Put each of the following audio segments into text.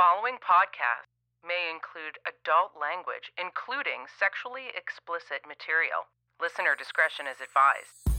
following podcast may include adult language, including sexually explicit material. Listener discretion is advised.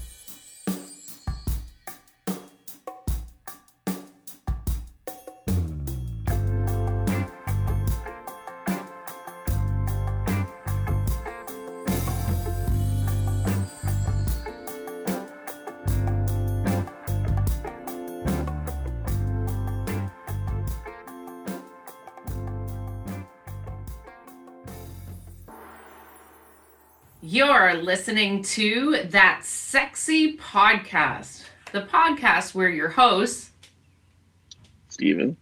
You're listening to That Sexy Podcast, the podcast where your hosts, Steven.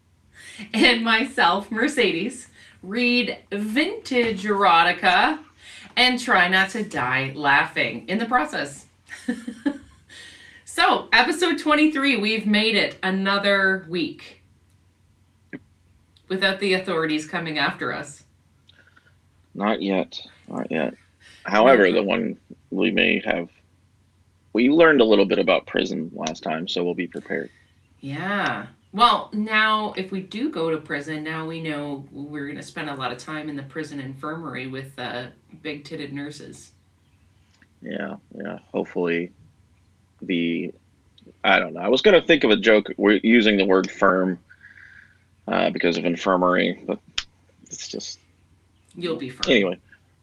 and myself, Mercedes, read vintage erotica and try not to die laughing in the process. so, episode 23, we've made it another week without the authorities coming after us. Not yet. Not yet. However, the one we may have, we learned a little bit about prison last time, so we'll be prepared. Yeah. Well, now if we do go to prison, now we know we're going to spend a lot of time in the prison infirmary with uh, big titted nurses. Yeah, yeah. Hopefully, the I don't know. I was gonna think of a joke. We're using the word firm uh, because of infirmary, but it's just You'll be fine. anyway.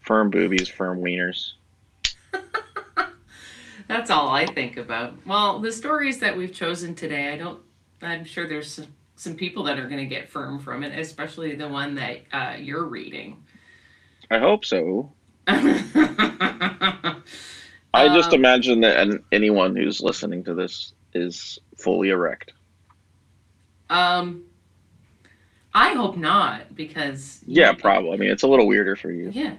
Firm boobies, firm wieners. That's all I think about. Well, the stories that we've chosen today, I don't. I'm sure there's some, some people that are going to get firm from it, especially the one that uh, you're reading. I hope so. I just Um, imagine that an, anyone who's listening to this is fully erect. um, I hope not, because Yeah, probably. I mean, it's a little weirder for you. Yeah.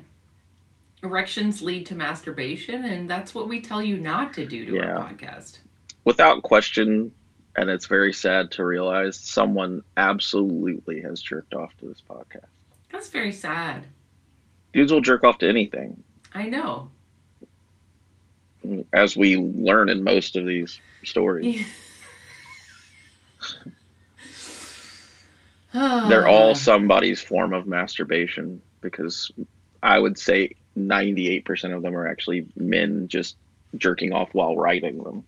Erections lead to masturbation, and that's what we tell you not to do to Yeah. our podcast. Without question, and it's very sad to realize someone absolutely has jerked off to this podcast. That's very sad. Dudes will jerk off to anything, I know. Mm, as we learn in most of these stories. They're all somebody's form of masturbation because I would say 98% of them are actually men just jerking off while writing them.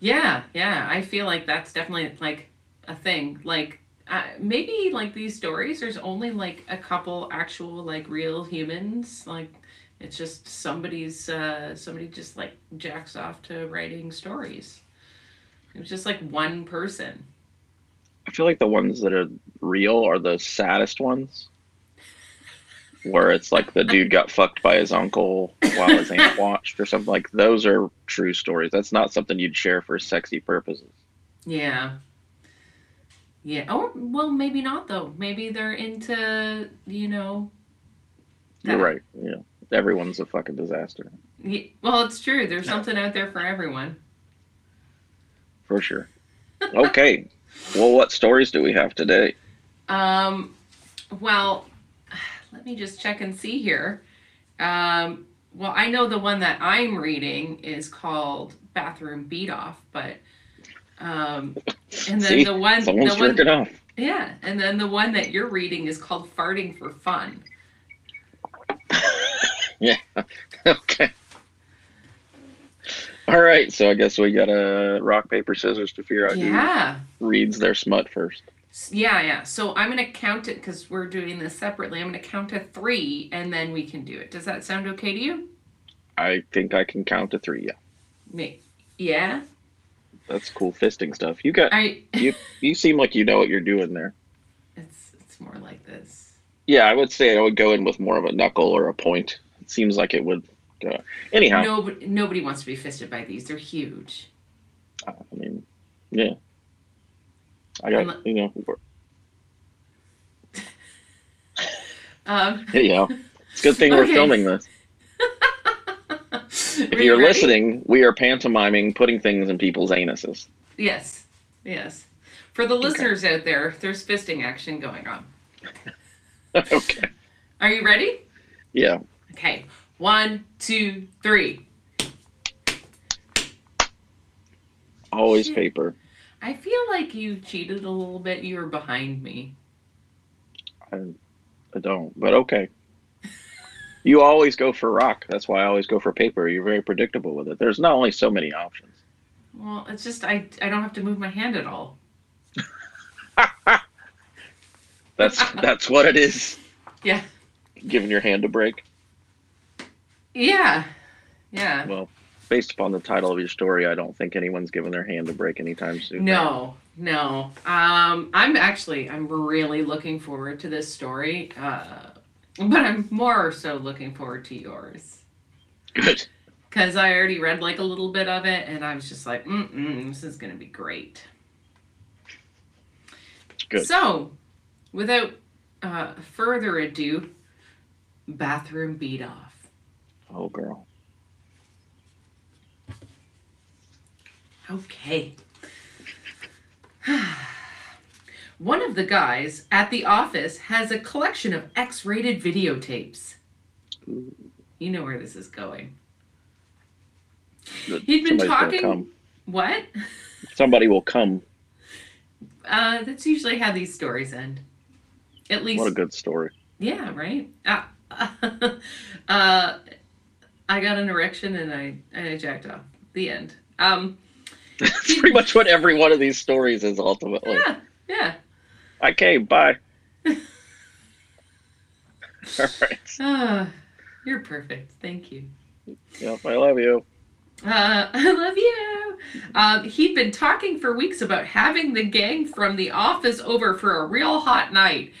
Yeah, yeah. I feel like that's definitely like a thing. Like uh, maybe like these stories, there's only like a couple actual like real humans. Like it's just somebody's uh somebody just like jacks off to writing stories. It was just like one person. I feel like the ones that are real are the saddest ones. Where it's like the dude got fucked by his uncle while his aunt watched or something like those are true stories. That's not something you'd share for sexy purposes. Yeah. Yeah. Or well, maybe not though. Maybe they're into you know. You're right. Yeah. Everyone's a fucking disaster. Ye- Well, it's true. There's something out there for everyone. For sure. Okay. well, what stories do we have today? Um, well, let me just check and see here. Um, well, I know the one that I'm reading is called Bathroom Beat Off, but um, and then See? the one, the one, yeah, and then the one that you're reading is called Farting for Fun. Yeah. okay. All right, so I guess we got a rock paper scissors to figure out Yeah. who reads their smut first. Yeah, yeah. So I'm gonna count it because we're doing this separately. I'm gonna count to three, and then we can do it. Does that sound okay to you? I think I can count to three. Yeah, Me. Yeah. that's cool fisting stuff. You got I. you. You seem like you know what you're doing there. It's it's more like this. Yeah, I would say I would go in with more of a knuckle or a point. It seems like it would go. Anyhow, Nobody nobody wants to be fisted by these. They're huge. I mean, yeah. I got you know. Um, Anyhow, it's a good thing we're filming this. If you're listening, we are pantomiming putting things in people's anuses. yes, yes. For the listeners out there, there's fisting action going on. okay. Are you ready? Yeah. Okay. One, two, three. Always Shit. paper. I feel like you cheated a little bit. You were behind me. I, I don't, but okay. You always go for rock. That's why I always go for paper. You're very predictable with it. There's not only so many options. Well, it's just I I don't have to move my hand at all. That's that's what it is. Yeah. Giving your hand a break. Yeah. Yeah. Well, based upon the title of your story, I don't think anyone's giving their hand a break anytime soon. No, no. Um, I'm actually I'm really looking forward to this story. Uh, but I'm more so looking forward to yours. Good. Because I already read like a little bit of it, and I was just like, mm this is going to be great. Good. So, without uh, further ado, bathroom beat off. Oh, girl. Okay. One of the guys at the office has a collection of X rated videotapes. You know where this is going. That He'd been talking- Come. What? Somebody will come. Uh, that's usually how these stories end. At least, What a good story. yeah, right? Uh, uh, I got an erection and I, and I jacked off. The end. Um, That's pretty much what every one of these stories is ultimately. yeah, yeah. I came. Bye. All right. Ah, you're perfect. Thank you. Yep. I love you. Uh, I love you. Um, he'd been talking for weeks about having the gang from the office over for a real hot night.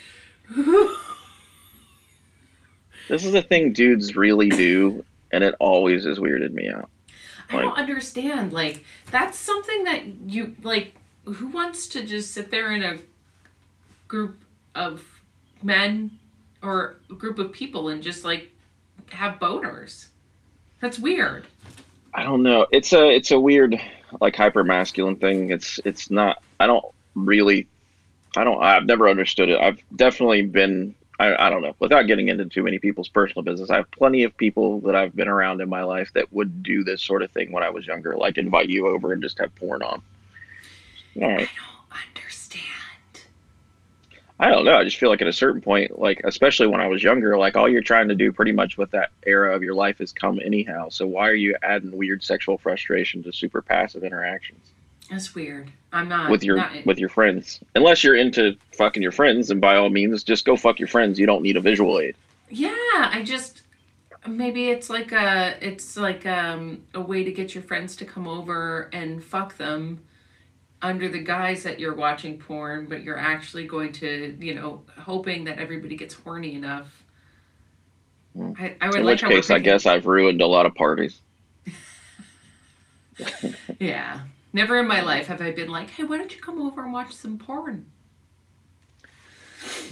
This is a thing dudes really do, and it always has weirded me out. I don't understand. Like, that's something that you, like, who wants to just sit there in a group of men or a group of people and just, like, have boners? That's weird. I don't know. It's a it's a weird like hyper masculine thing. It's it's not. I don't really. I don't. I've never understood it. I've definitely been. I, I don't know. Without getting into too many people's personal business, I have plenty of people that I've been around in my life that would do this sort of thing when I was younger, like invite you over and just have porn on. All I don't understand. I don't know. I just feel like at a certain point, like especially when I was younger, like all you're trying to do pretty much with that era of your life is come anyhow. So why are you adding weird sexual frustration to super passive interactions? That's weird. I'm not. with your not, with your friends. Unless you're into fucking your friends, and by all means, just go fuck your friends. You don't need a visual aid. Yeah, I just maybe it's like a it's like um a way to get your friends to come over and fuck them under the guise that you're watching porn, but you're actually going to, you know, hoping that everybody gets horny enough. Hmm. I, I would In like which case, I guess I've ruined a lot of parties. Yeah. Never in my life have I been like, hey, why don't you come over and watch some porn?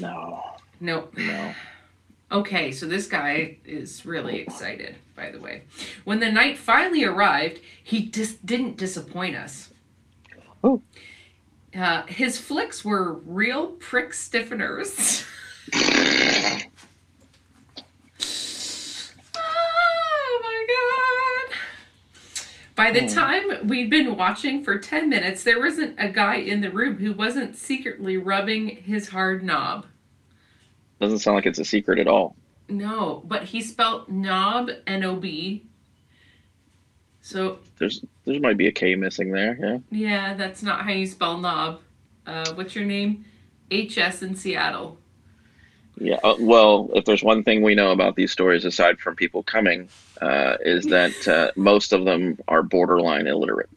No, Nope. no. Okay, so this guy is really excited, by the way. When the night finally arrived, he just didn't disappoint us. Oh. Uh, his flicks were real prick stiffeners. By the Hmm. time we'd been watching for 10 minutes, there wasn't a guy in the room who wasn't secretly rubbing his hard knob. Doesn't sound like it's a secret at all. No, but he spelled knob N O B. So There's there might be a K missing there. Yeah. yeah, that's not how you spell knob. Uh, what's your name? H S in Seattle. Yeah. Uh, well, if there's one thing we know about these stories, aside from people coming, uh, is that uh, most of them are borderline illiterate.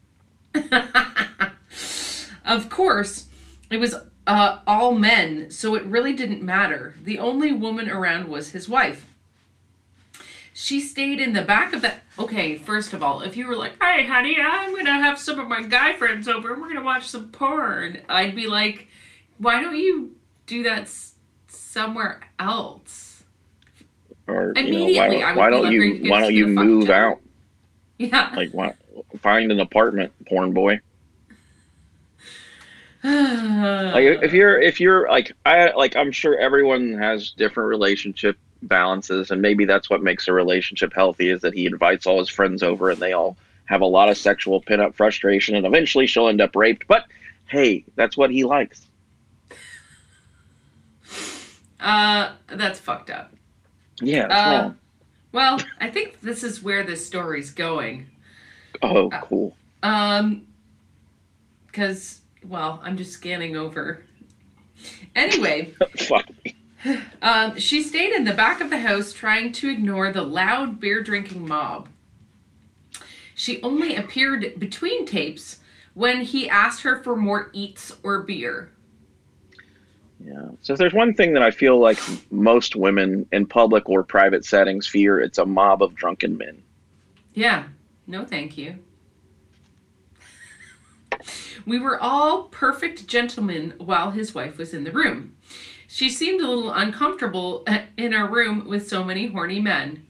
of course, it was uh, all men, so it really didn't matter. The only woman around was his wife. She stayed in the back of the. Okay, first of all, if you were like, "Hey, honey, I'm gonna have some of my guy friends over, and we're gonna watch some porn," I'd be like, "Why don't you do that somewhere else?" Or you know, Immediately, why, I would why don't you why don't you move Joe?" out? Yeah. Like, why, find an apartment, porn boy. like if you're if you're like i like i'm sure everyone has different relationship balances and maybe that's what makes a relationship healthy is that he invites all his friends over and they all have a lot of sexual pin-up frustration and eventually she'll end up raped but hey that's what he likes Uh, that's fucked up. Yeah, Uh, wrong. Well, I think this is where this story's going. Oh, uh, cool. Um, because well, I'm just scanning over. Anyway, Fuck. um, she stayed in the back of the house trying to ignore the loud beer drinking mob. She only appeared between tapes when he asked her for more eats or beer. Yeah. So if there's one thing that I feel like most women in public or private settings fear, it's a mob of drunken men. Yeah, no thank you. We were all perfect gentlemen while his wife was in the room. She seemed a little uncomfortable uh, in our room with so many horny men.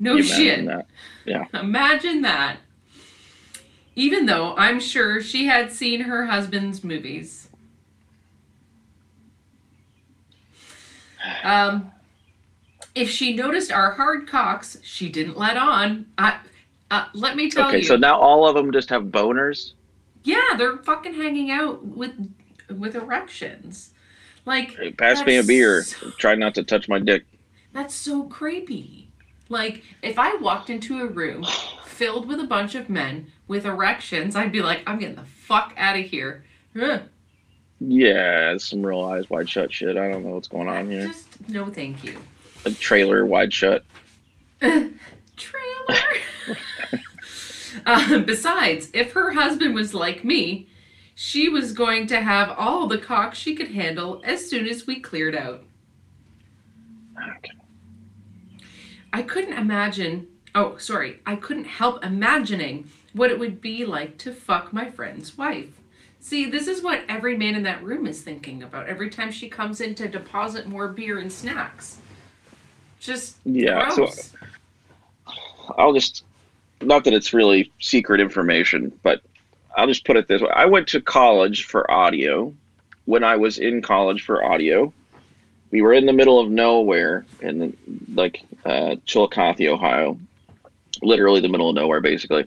No You shit. imagine that? Imagine that. Even though I'm sure she had seen her husband's movies. Um, if she noticed our hard cocks, she didn't let on. I, uh, let me tell Okay, you. Okay, so now all of them just have boners. yeah, they're fucking hanging out with with erections. Like Hey, pass me a beer. That's- Try not to touch my dick. That's so creepy. Like, if I walked into a room filled with a bunch of men with erections, I'd be like, I'm getting the fuck out of here. Ugh. Yeah, some real eyes wide shut shit. I don't know what's going on here. Just no thank you. A trailer wide shut. Trailer. uh, besides, if her husband was like me, she was going to have all the cock she could handle as soon as we cleared out. Okay. I couldn't imagine. Oh, sorry. I couldn't help imagining what it would be like to fuck my friend's wife. See, this is what every man in that room is thinking about every time she comes in to deposit more beer and snacks. Just Yeah, so. I'll just not that it's really secret information, but I'll just put it this way. I went to college for audio. When I was in college for audio, we were in the middle of nowhere in the, like uh, Chillicothe, Ohio, literally the middle of nowhere, basically.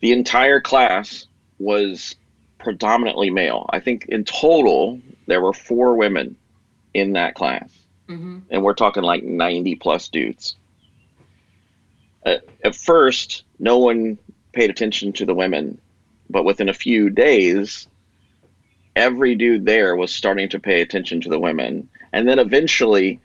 The entire class was predominantly male. I think in total there were four women in that class hmm and we're talking like 90 plus dudes. At, at first, no one paid attention to the women, but within a few days, every dude there was starting to pay attention to the women. And then eventually,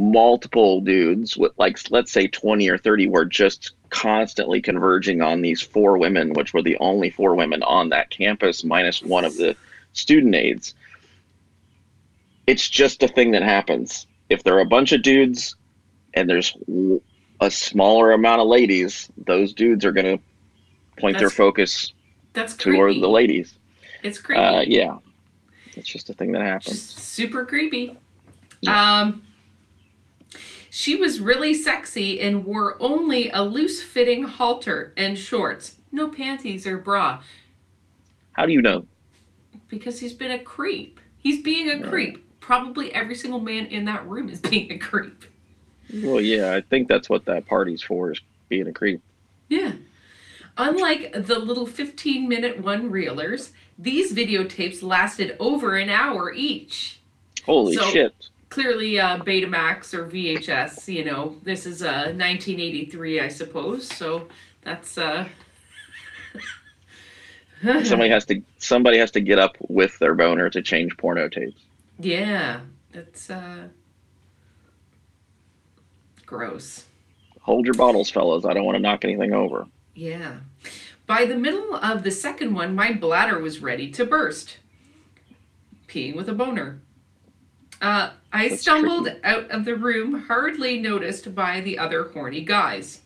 multiple dudes with like, let's say 20 or 30 were just constantly converging on these four women, which were the only four women on that campus, minus one of the student aides. It's just a thing that happens if there are a bunch of dudes and there's a smaller amount of ladies, those dudes are going to point their focus That's creepy. toward the ladies. It's creepy. Uh, yeah, it's just a thing that happens. Super creepy. Um, she was really sexy and wore only a loose fitting halter and shorts, no panties or bra, How do you know? because he's been a creep. He's being a creep. Probably every single man in that room is being a creep. Well, yeah, I think that's what that party's for is being a creep. Yeah. Unlike the little 15 minute one reelers, these videotapes lasted over an hour each. Holy So- shit! Clearly uh, Betamax or VHS. You know, this is uh, 1983, I suppose. So that's uh. Somebody has to somebody has to get up with their boner to change porno tapes. yeah, that's uh. Gross. Hold your bottles, fellas. I don't want to knock anything over. Yeah. By the middle of the second one, my bladder was ready to burst. Peeing with a boner. Uh, I That's stumbled tricky. out of the room, hardly noticed by the other horny guys.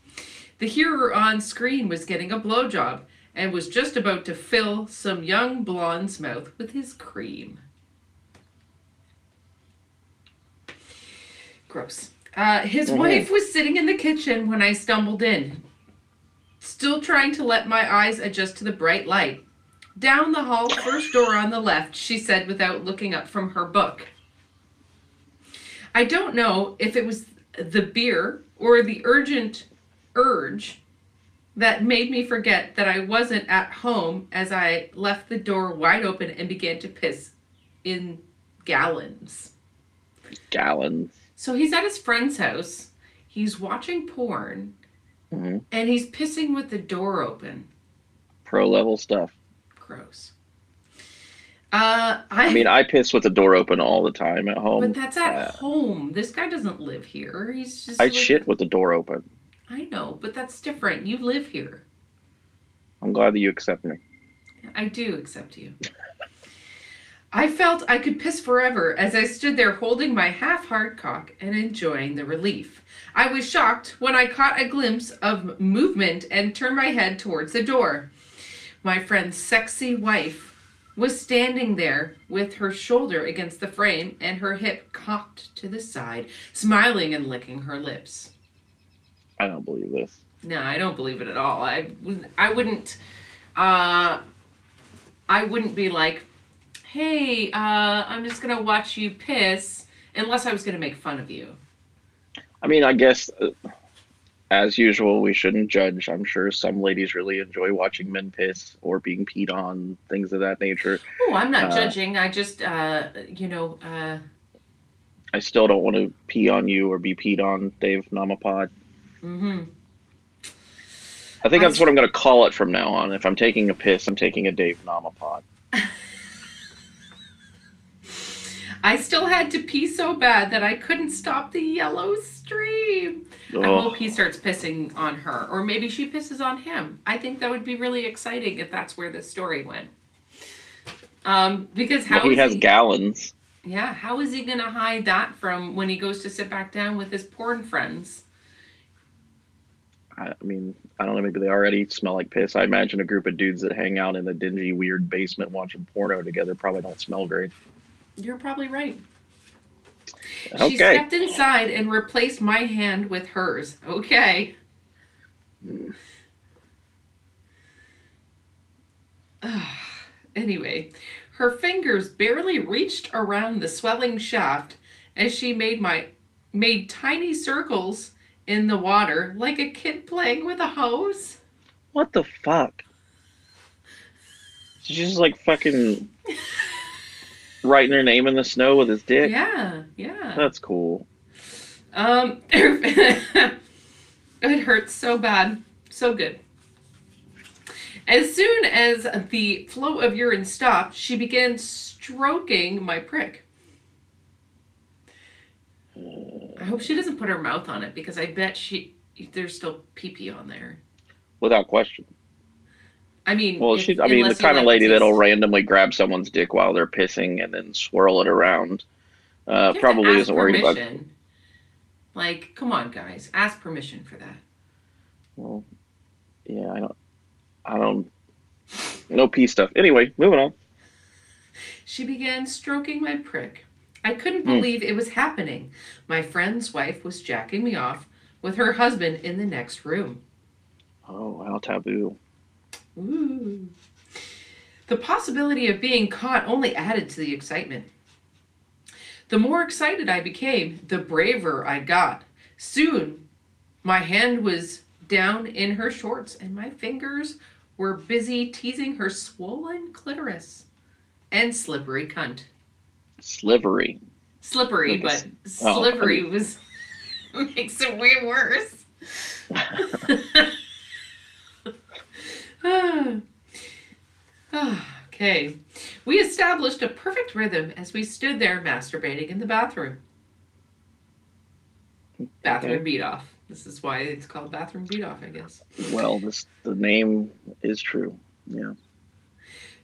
The hero on screen was getting a blowjob and was just about to fill some young blonde's mouth with his cream. Gross. Uh, his Mhm. wife was sitting in the kitchen when I stumbled in, still trying to let my eyes adjust to the bright light. Down the hall, first door on the left, she said without looking up from her book. I don't know if it was the beer or the urgent urge that made me forget that I wasn't at home as I left the door wide open and began to piss in gallons. Gallons. So he's at his friend's house. He's watching porn, hmm and he's pissing with the door open. Pro level stuff. Gross. Uh, I, I mean, I piss with the door open all the time at home. but that's at uh, home. This guy doesn't live here. He's just. I like- shit with the door open. I know, but that's different. You live here. I'm glad that you accept me. I do accept you. I felt I could piss forever as I stood there holding my half hard cock and enjoying the relief. I was shocked when I caught a glimpse of movement and turned my head towards the door. My friend's sexy wife was standing there with her shoulder against the frame and her hip cocked to the side, smiling and licking her lips. I don't believe this. No, I don't believe it at all. I I wouldn't uh I wouldn't be like, "Hey, uh I'm just going to watch you piss" unless I was going to make fun of you. I mean, I guess uh, as usual, we shouldn't judge. I'm sure some ladies really enjoy watching men piss or being peed on, things of that nature. Oh, I'm not Uh, judging. I just uh you know, uh I still don't want to pee on you or be peed on, Dave Namapod. Mm-hmm. I think I that's what I'm going to call it from now on. If I'm taking a piss, I'm taking a Dave Namapod. I still had to pee so bad that I couldn't stop the yellow stream. I Oh, hope he starts pissing on her, or maybe she pisses on him. I think that would be really exciting if that's where the story went. Um, because how well, he has he- gallons. yeah, how is he gonna hide that from when he goes to sit back down with his porn friends? I I mean, I don't know. Maybe they already smell like piss. I imagine a group of dudes that hang out in the dingy, weird basement watching porno together probably don't smell great. You're probably right. She stepped inside and replaced my hand with hers. Okay. anyway, her fingers barely reached around the swelling shaft as she made my made tiny circles in the water like a kid playing with a hose. What the fuck? She's just like fucking writing her name in the snow with his dick. Yeah, yeah. That's cool. Um, it hurts so bad, so good. As soon as the flow of urine stopped, she began stroking my prick. I hope she doesn't put her mouth on it because I bet she there's still pee pee on there. Without question. I mean, Well, if- she, I mean, the kind of like lady that'll randomly grab someone's dick while they're pissing and then swirl it around. Uh, You have to probably isn't worried about. Like, come on, guys, ask permission for that. Well, yeah, I don't. I don't. No pee stuff. Anyway, moving on. She began stroking my prick. I couldn't Hmm. believe it was happening. My friend's wife was jacking me off with her husband in the next room. Oh, how taboo. Ooh. The possibility of being caught only added to the excitement. The more excited I became, the braver I got. Soon, my hand was down in her shorts and my fingers were busy teasing her swollen clitoris and slippery cunt. Slivery. Slippery, but oh, slippery was makes it way worse. okay. We established a perfect rhythm as we stood there masturbating in the bathroom. Bathroom Okay. beat off. This is why it's called bathroom beat off, I guess. Well, this the name is true. Yeah.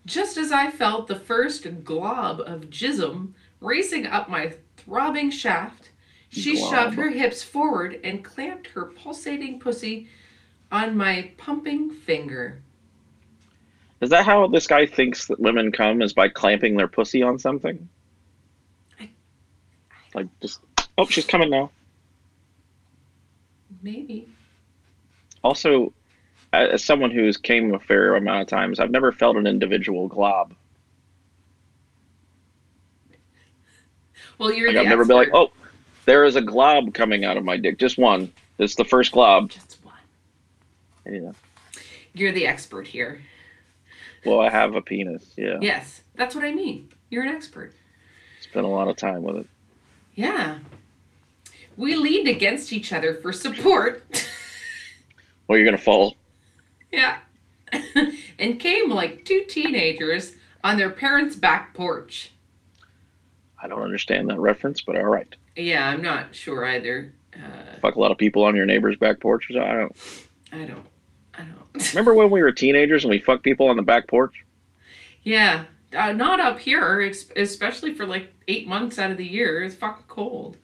Just as I felt the first glob of jism racing up my throbbing shaft, she Glob. shoved her hips forward and clamped her pulsating pussy on my pumping finger. Is that how this guy thinks that women come? Is by clamping their pussy on something? I- Like just. Oh, she's coming now. Maybe. Also, as someone who's came a fair amount of times, I've never felt an individual glob. Well, you're Like I've never been like, oh, there is a glob coming out of my dick. Just one. It's the first glob. Just one. Yeah. You're the expert here. Well, I have a penis. Yeah. Yes, that's what I mean. You're an expert. Spent a lot of time with it. Yeah. We leaned against each other for support. Well, you're gonna fall. yeah. and came like two teenagers on their parents' back porch. I don't understand that reference, but all right. Yeah, I'm not sure either. Uh, Fuck a lot of people on your neighbor's back porch. I don't. I don't. I don't. Remember when we were teenagers and we fucked people on the back porch? Yeah, uh, not up here, especially for like eight months out of the year. It's fucking cold.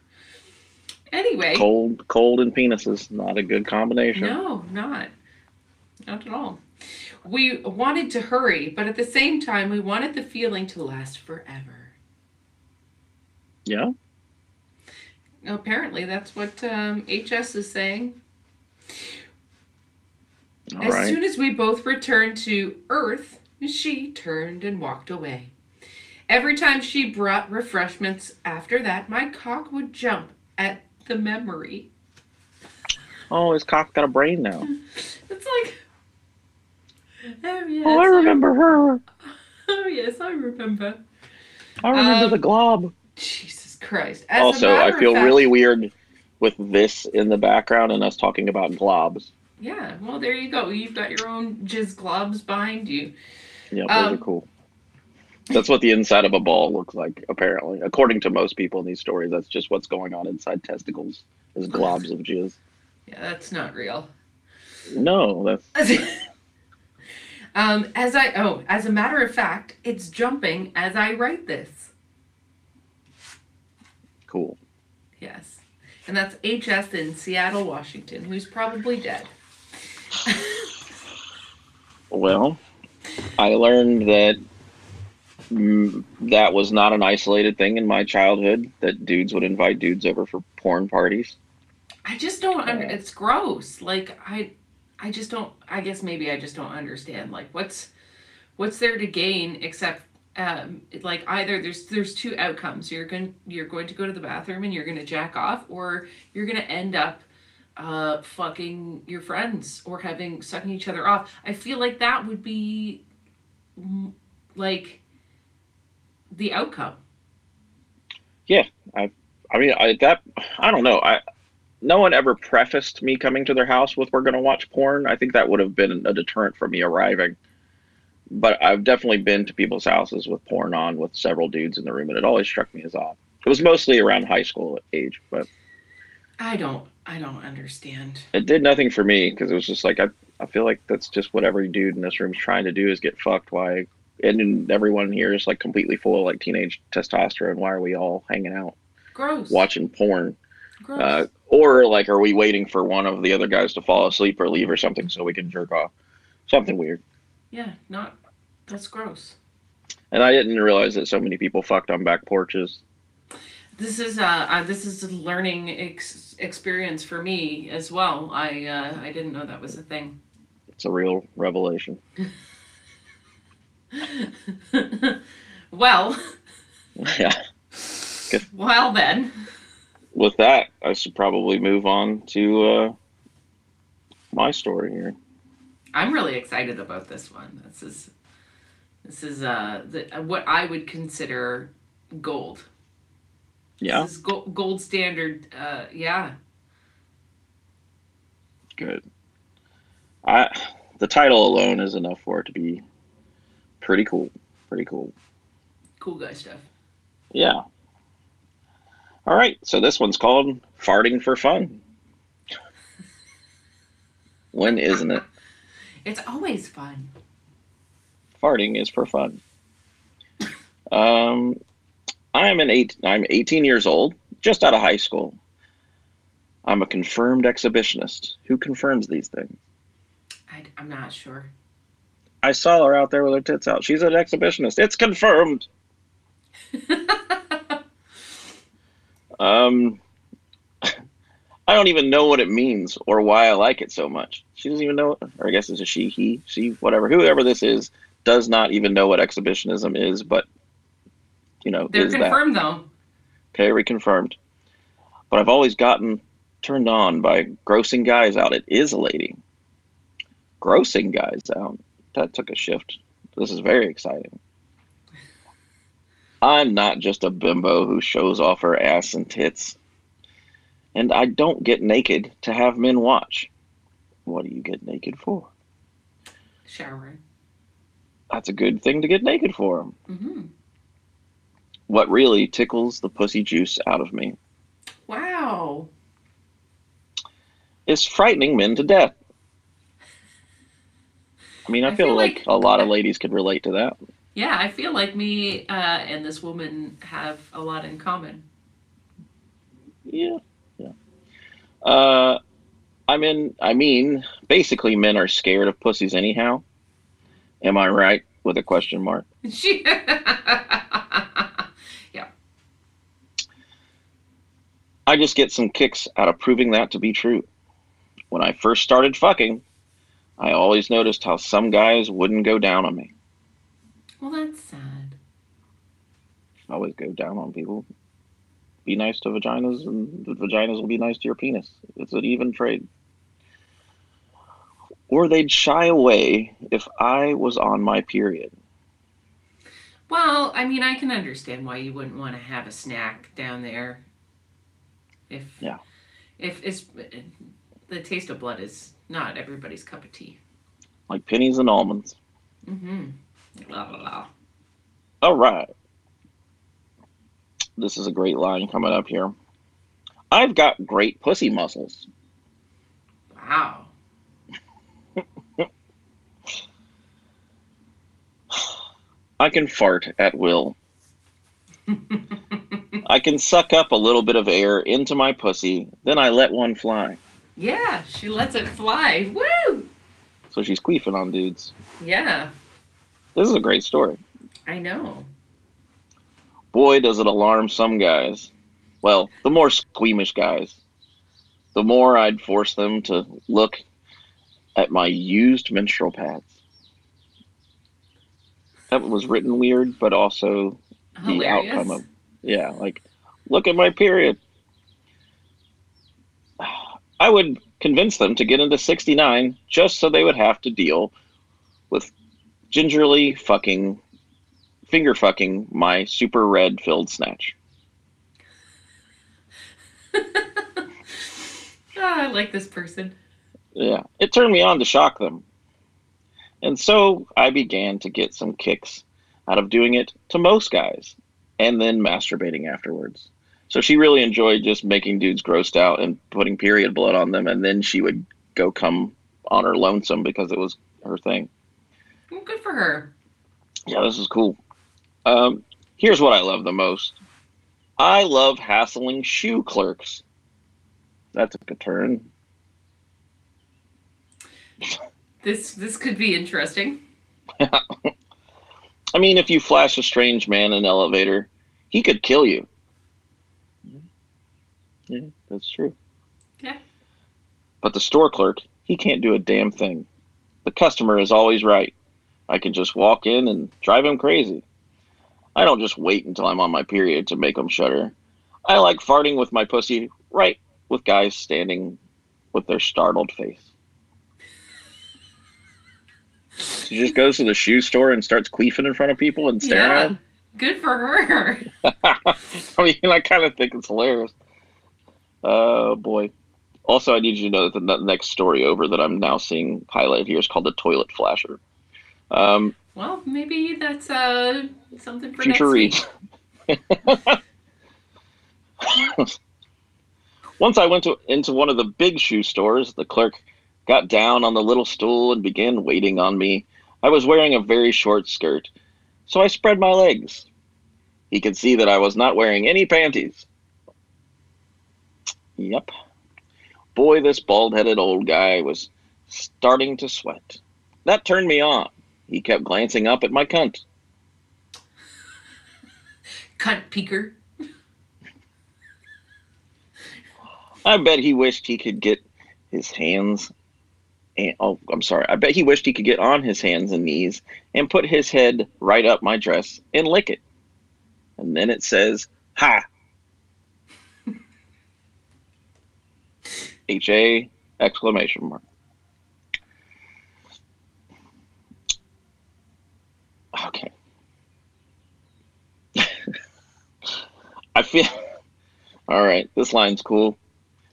Anyway, Cold, cold, and penises. Not a good combination. no, not, not at all. We wanted to hurry, but at the same time, we wanted the feeling to last forever. Yeah. Apparently, that's what um, HS is saying. All as right. soon as we both returned to Earth, she turned and walked away. Every time she brought refreshments after that, my cock would jump at the memory. Oh, his cock got a brain now. It's like, oh yes, Oh, I remember her. Oh yes, I remember. I remember Um, the glob. Jesus Christ. As Also, I feel fact- really weird with this in the background and us talking about globs. Yeah, well, there you go. You've got your own jizz globs behind you. Yeah, those Um, are cool. That's what the inside of a ball looks like, apparently. According to most people in these stories, that's just what's going on inside testicles, is globs of jizz. Yeah, that's not real. No, that's um, as I oh, as a matter of fact, it's jumping as I write this. cool. Yes, and that's HS in Seattle, Washington, who's probably dead. Well, I learned that mm, that was not an isolated thing in my childhood, that dudes would invite dudes over for porn parties. I just don't under. It's gross. Like I, I just don't. I guess maybe I just don't understand. Like what's, what's there to gain except, um, like either there's there's two outcomes. You're going you're going to go to the bathroom and you're going to jack off, or you're going to end up, uh, fucking your friends or having sucking each other off. I feel like that would be, like, the outcome. Yeah, I, I mean, I that I don't know. I no one ever prefaced me coming to their house with "We're going to watch porn." I think that would have been a deterrent for me arriving. But I've definitely been to people's houses with porn on with several dudes in the room, and it always struck me as odd. It was mostly around high school age, but I don't. I don't understand. it did nothing for me because it was just like I, I feel like that's just what every dude in this room is trying to do is get fucked. Why? And everyone here is like completely full of like teenage testosterone. Why are we all hanging out Gross. watching porn? Gross. Uh, or like, are we waiting for one of the other guys to fall asleep or leave or something so we can jerk off? Something weird. Yeah, not. That's gross. And I didn't realize that so many people fucked on back porches. This is uh, uh this is a learning ex- experience for me as well. I uh, I didn't know that was a thing. It's a real revelation. well, yeah. well then. With that, I should probably move on to uh, my story here. I'm really excited about this one. This is this is uh the, what I would consider gold. Yeah, This is gold, gold standard. Uh, yeah. good. I the title alone is enough for it to be pretty cool. Pretty cool. Cool guy stuff. Yeah. All right, so this one's called Farting for Fun. When isn't it? It's always fun. Farting is for fun. Um, I'm an eight. I'm 18 years old, just out of high school. I'm a confirmed exhibitionist. Who confirms these things? I, I'm not sure. I saw her out there with her tits out. She's an exhibitionist. It's confirmed. Um, I don't even know what it means or why I like it so much. She doesn't even know, or I guess it's a she, he, she, whatever, whoever this is, does not even know what exhibitionism is, but you know, They're is that confirmed though. okay? Reconfirmed. But I've always gotten turned on by grossing guys out. It is a lady. Grossing guys out. That took a shift. This is very exciting. I'm not just a bimbo who shows off her ass and tits. And I don't get naked to have men watch. What do you get naked for? Showering. That's a good thing to get naked for. hmm What really tickles the pussy juice out of me Wow. is frightening men to death. I mean, I, I feel, feel like, like- a lot of ladies could relate to that. Yeah, I feel like me uh, and this woman have a lot in common. Yeah, yeah. Uh, I mean, I mean, basically, men are scared of pussies anyhow. Am I right? With a question mark. She. I just get some kicks out of proving that to be true. When I first started fucking, I always noticed how some guys wouldn't go down on me. well, that's sad. Always go down on people. Be nice to vaginas, and the vaginas will be nice to your penis. It's an even trade. Or they'd shy away if I was on my period. Well, I mean, I can understand why you wouldn't want to have a snack down there. If Yeah. if it's the taste of blood is not everybody's cup of tea. Like pennies and almonds. Mm-hmm. Blah blah blah. All right. This is a great line coming up here. I've got great pussy muscles. Wow. I can fart at will. I can suck up a little bit of air into my pussy, then I let one fly. yeah, she lets it fly. Woo! So she's queefing on dudes. Yeah, This is a great story. I know. Boy, does it alarm some guys. Well, the more squeamish guys. The more I'd force them to look at my used menstrual pads. That was written weird, but also the Hilarious. outcome of yeah like look at my period i would convince them to get into 69 just so they would have to deal with gingerly fucking finger fucking my super red filled snatch Ah, I like this person. yeah it turned me on to shock them and so i began to get some kicks out of doing it to most guys and then masturbating afterwards. So she really enjoyed just making dudes grossed out and putting period blood on them and then she would go come on her lonesome because it was her thing. Well, good for her. yeah this is cool. Um, here's what i love the most. I love hassling shoe clerks. That took a turn. This this could be interesting. I mean, if you flash a strange man in an elevator, he could kill you. Yeah, that's true. Yeah. But the store clerk, he can't do a damn thing. The customer is always right. I can just walk in and drive him crazy. I don't just wait until I'm on my period to make him shudder. I like farting with my pussy right with guys standing with their startled face. She just goes to the shoe store and starts queefing in front of people and staring at them. Good for her. I mean, I kind of think it's hilarious. Oh boy. Also, I need you to know that the next story over that I'm now seeing highlighted here is called the toilet flasher. Um, Well, maybe that's uh something for future next week. reads. Once I went to into one of the big shoe stores, the clerk got down on the little stool and began waiting on me. I was wearing a very short skirt, so I spread my legs. He could see that I was not wearing any panties. Yep. Boy, this bald headed old guy was starting to sweat. That turned me on. He kept glancing up at my cunt. Cunt peeker. I bet he wished he could get his hands and oh, I'm sorry. I bet he wished he could get on his hands and knees and put his head right up my dress and lick it. And then it says, "Ha." H A exclamation mark. Okay. I feel. All right, this line's cool.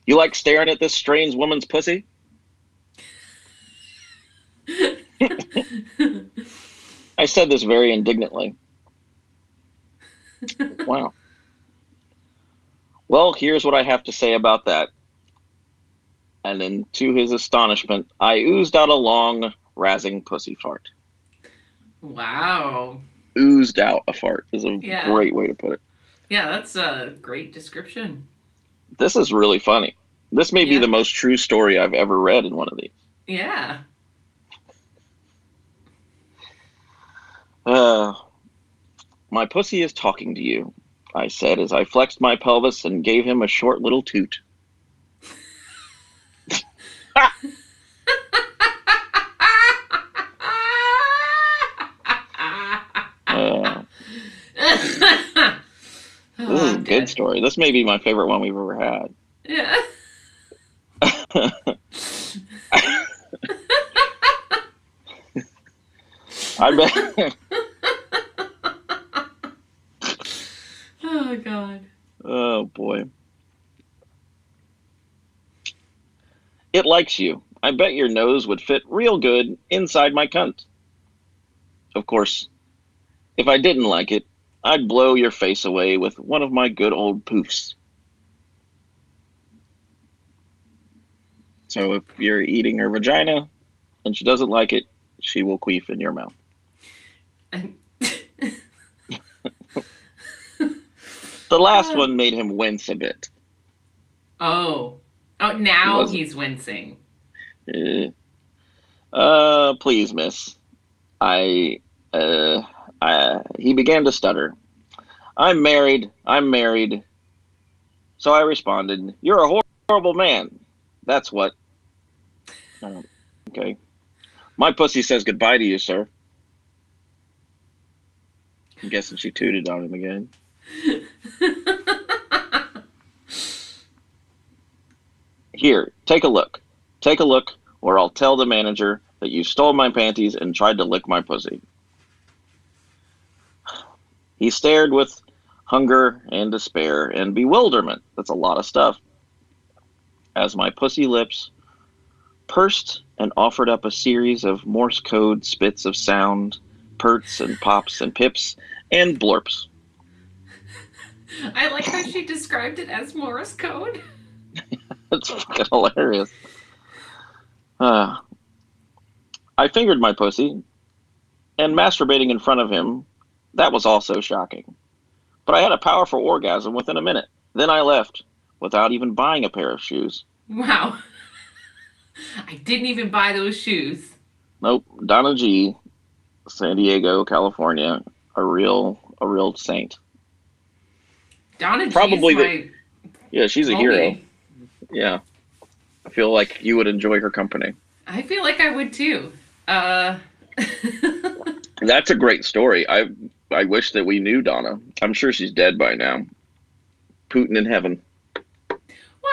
You like staring at this strange woman's pussy? I said this very indignantly. Wow. Well, here's what I have to say about that. And then, to his astonishment, I oozed out a long, razzing pussy fart. wow. Oozed out a fart is a Yeah. great way to put it. Yeah, that's a great description. This is really funny. This may be the most true story I've ever read in one of these. Yeah. Uh, my pussy is talking to you, I said as I flexed my pelvis and gave him a short little toot. Uh, this is a good story. This may be my favorite one we've ever had. Yeah. I bet. Oh god. oh boy. It likes you. I bet your nose would fit real good inside my cunt. Of course, if I didn't like it, I'd blow your face away with one of my good old poofs. So if you're eating her vagina and she doesn't like it, she will queef in your mouth. The last one made him wince a bit. oh. Oh, now wasn't. he's wincing. Eh. Uh, please, miss. I, uh, I, he began to stutter. I'm married. I'm married. So I responded, You're a hor- horrible man. That's what. Uh, okay. My pussy says goodbye to you, sir. I'm guessing she tooted on him again. Here, take a look. Take a look, or I'll tell the manager that you stole my panties and tried to lick my pussy. He stared with hunger and despair and bewilderment. That's a lot of stuff. As my pussy lips pursed and offered up a series of Morse code spits of sound, perts and pops and pips and blorps. I like how she described it as Morse code. That's fucking hilarious. Uh, I fingered my pussy, and masturbating in front of him, that was also shocking. But I had a powerful orgasm within a minute. Then I left, without even buying a pair of shoes. Wow. I didn't even buy those shoes. Nope, Donna G, San Diego, California, a real, a real saint. Donna Probably the- Yeah, she's a homie. hero. Yeah, I feel like you would enjoy her company. I feel like I would too. Uh, That's a great story. I I wish that we knew Donna. I'm sure she's dead by now. Putin in heaven.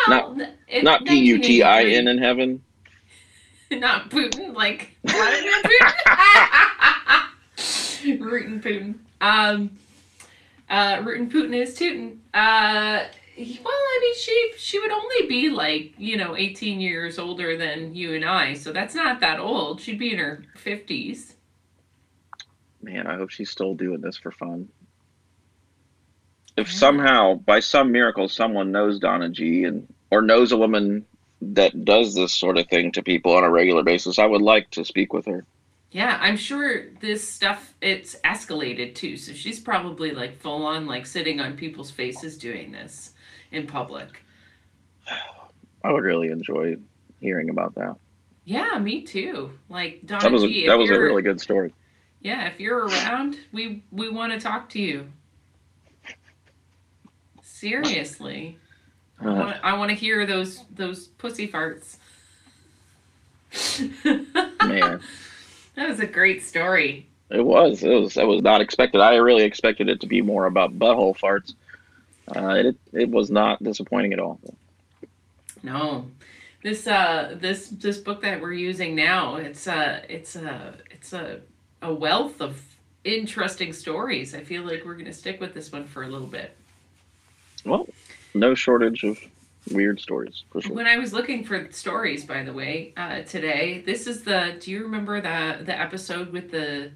well, it- Not P U T I N in heaven. Not Putin, like Vladimir Putin. Rootin' Putin. Um, uh, Rootin' Putin is tootin'. Uh, well, I mean, she she would only be like you know 18 years older than you and I, so that's not that old. She'd be in her 50s. Man, I hope she's still doing this for fun. If Yeah. somehow, by some miracle, someone knows Donna G and or knows a woman that does this sort of thing to people on a regular basis, I would like to speak with her. Yeah, I'm sure this stuff it's escalated too. So she's probably like full on like sitting on people's faces doing this in public. I would really enjoy hearing about that. Yeah, me too. Like Donna That was a, G, that was a really good story. Yeah, if you're around, we we want to talk to you. Seriously, I Uh, want, I want to hear those those pussy farts. man, that was a great story. it was. It was. That was not expected. I really expected it to be more about butthole farts. Uh, it it was not disappointing at all. No, this uh this this book that we're using now it's uh it's a it's a a wealth of interesting stories. I feel like we're gonna stick with this one for a little bit. Well, no shortage of weird stories for sure. When I was looking for stories, by the way, uh, today, this is the. Do you remember the the episode with the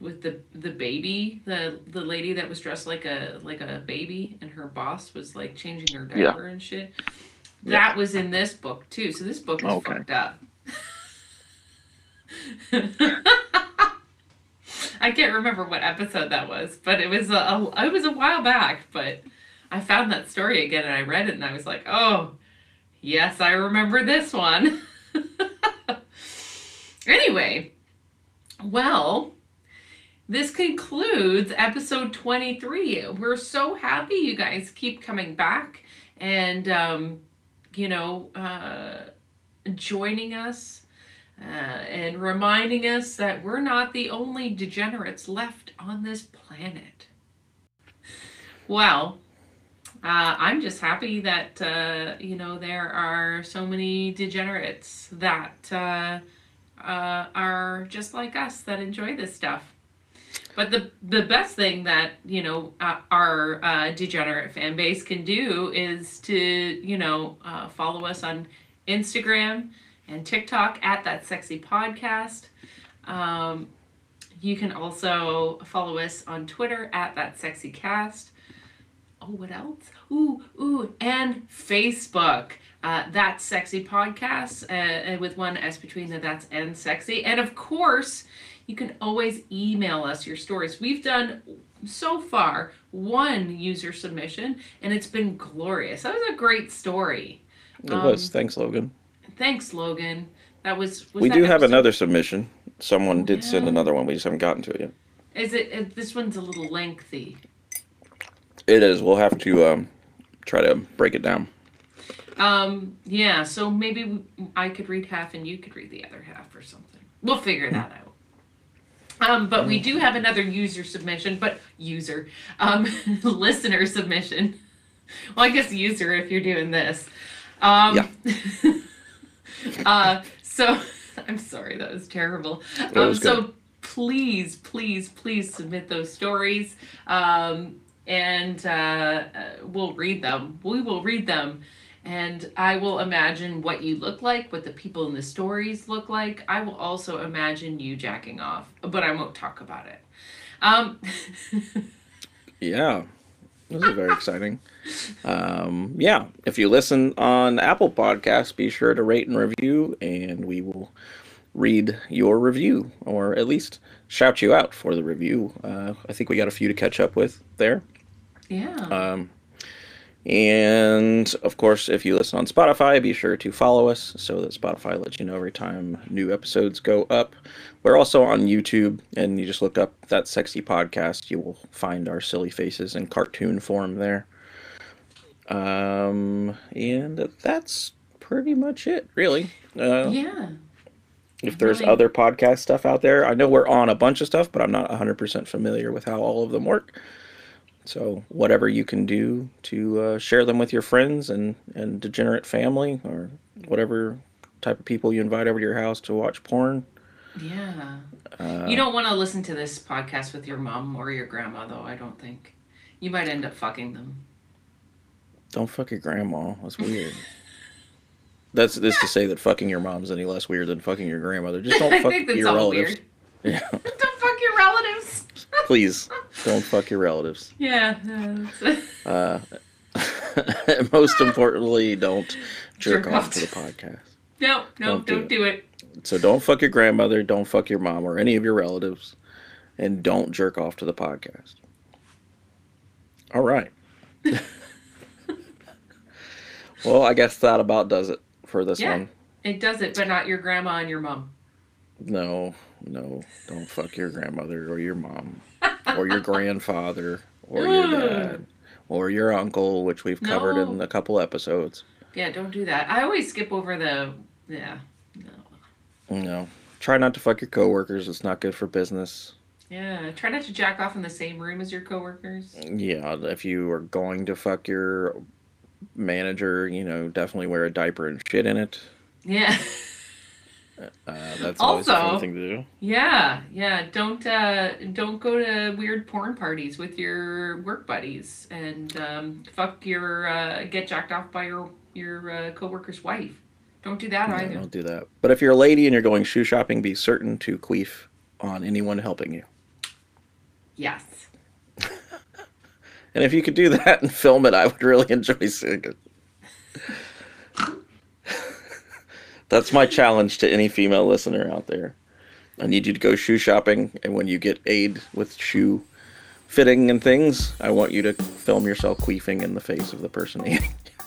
with the the baby, the the lady that was dressed like a like a baby, and her boss was like changing her diaper Yeah. and shit. Yeah. That was in this book too. So this book is Okay. fucked up. I can't remember what episode that was, but it was a, a it was a while back. But I found that story again and I read it and I was like, oh, yes, I remember this one. anyway, well, this concludes episode 23. We're so happy you guys keep coming back and, um, you know, uh, joining us uh, and reminding us that we're not the only degenerates left on this planet. Well, uh, I'm just happy that uh, you know there are so many degenerates that uh, uh, are just like us that enjoy this stuff. But the the best thing that you know uh, our uh, degenerate fan base can do is to you know follow us on Instagram and TikTok at that sexy podcast. Um, you can also follow us on Twitter at that sexy cast. Oh, what else? Ooh, ooh, and Facebook. Uh, that's sexy podcast uh, uh, with one S between the that's and sexy. And of course, you can always email us your stories. We've done so far one user submission, and it's been glorious. That was a great story. It Um, was. Thanks, Logan. Thanks, Logan. That was. was we that do have another submission. Someone did send another one. We just haven't gotten to it yet. Is it? uh, This one's a little lengthy. It is. We'll have to um, try to break it down. Um, yeah, so maybe I could read half and you could read the other half or something. We'll figure that out. Um, but we do have another user submission, but user, um, listener submission. Well, I guess user if you're doing this. Um, Yeah. uh, so I'm sorry, that was terrible. That Um, was so please, please, please submit those stories. Um, and uh, uh, we'll read them. We will read them. And I will imagine what you look like, what the people in the stories look like. I will also imagine you jacking off, but I won't talk about it. Um, Yeah, this is very exciting. Um, yeah, if you listen on Apple Podcasts, be sure to rate and review, and we will read your review, or at least shout you out for the review. Uh, I think we got a few to catch up with there. Yeah. Um, and of course, if you listen on Spotify, be sure to follow us so that Spotify lets you know every time new episodes go up. We're also on YouTube, and you just look up that sexy podcast. You will find our silly faces in cartoon form there. Um, and that's pretty much it, really. Uh, yeah. if there's really- other podcast stuff out there, I know we're on a bunch of stuff, but I'm not 100% familiar with how all of them work. So whatever you can do to uh, share them with your friends and and degenerate family or whatever type of people you invite over to your house to watch porn. Yeah. Uh, You don't want to listen to this podcast with your mom or your grandma, though, I don't think. You might end up fucking them. don't fuck your grandma. That's weird. That's this to say that fucking your mom's any less weird than fucking your grandmother. Just don't I fuck think that's your relatives. weird. Yeah, fuck your relatives. please don't fuck your relatives. Yeah. Uh, most importantly, don't jerk, Jerk off off to the podcast. no, no, Don't do don't it. do it. So don't fuck your grandmother, don't fuck your mom or any of your relatives, and don't jerk off to the podcast. All right. well, I guess that about does it for this Yeah. one. It does it, but not your grandma and your mom. No, no, don't fuck your grandmother or your mom or your grandfather or your dad or your uncle, which we've covered No. in a couple episodes. Yeah, don't do that. I always skip over the. Yeah. No. No. Try not to fuck your coworkers. It's not good for business. Yeah. Try not to jack off in the same room as your coworkers. Yeah, if you are going to fuck your manager, you know, definitely wear a diaper and shit in it. Yeah. Uh, that's always a fun thing to do. Yeah, yeah. Don't uh, don't go to weird porn parties with your work buddies and um, fuck your uh, get jacked off by your your uh, coworker's wife. Don't do that No, either. don't do that. But if you're a lady and you're going shoe shopping, be certain to queef on anyone helping you. Yes. And if you could do that and film it, I would really enjoy seeing it. That's my challenge to any female listener out there. I need you to go shoe shopping, and when you get aid with shoe fitting and things, I want you to film yourself queefing in the face of the person eating.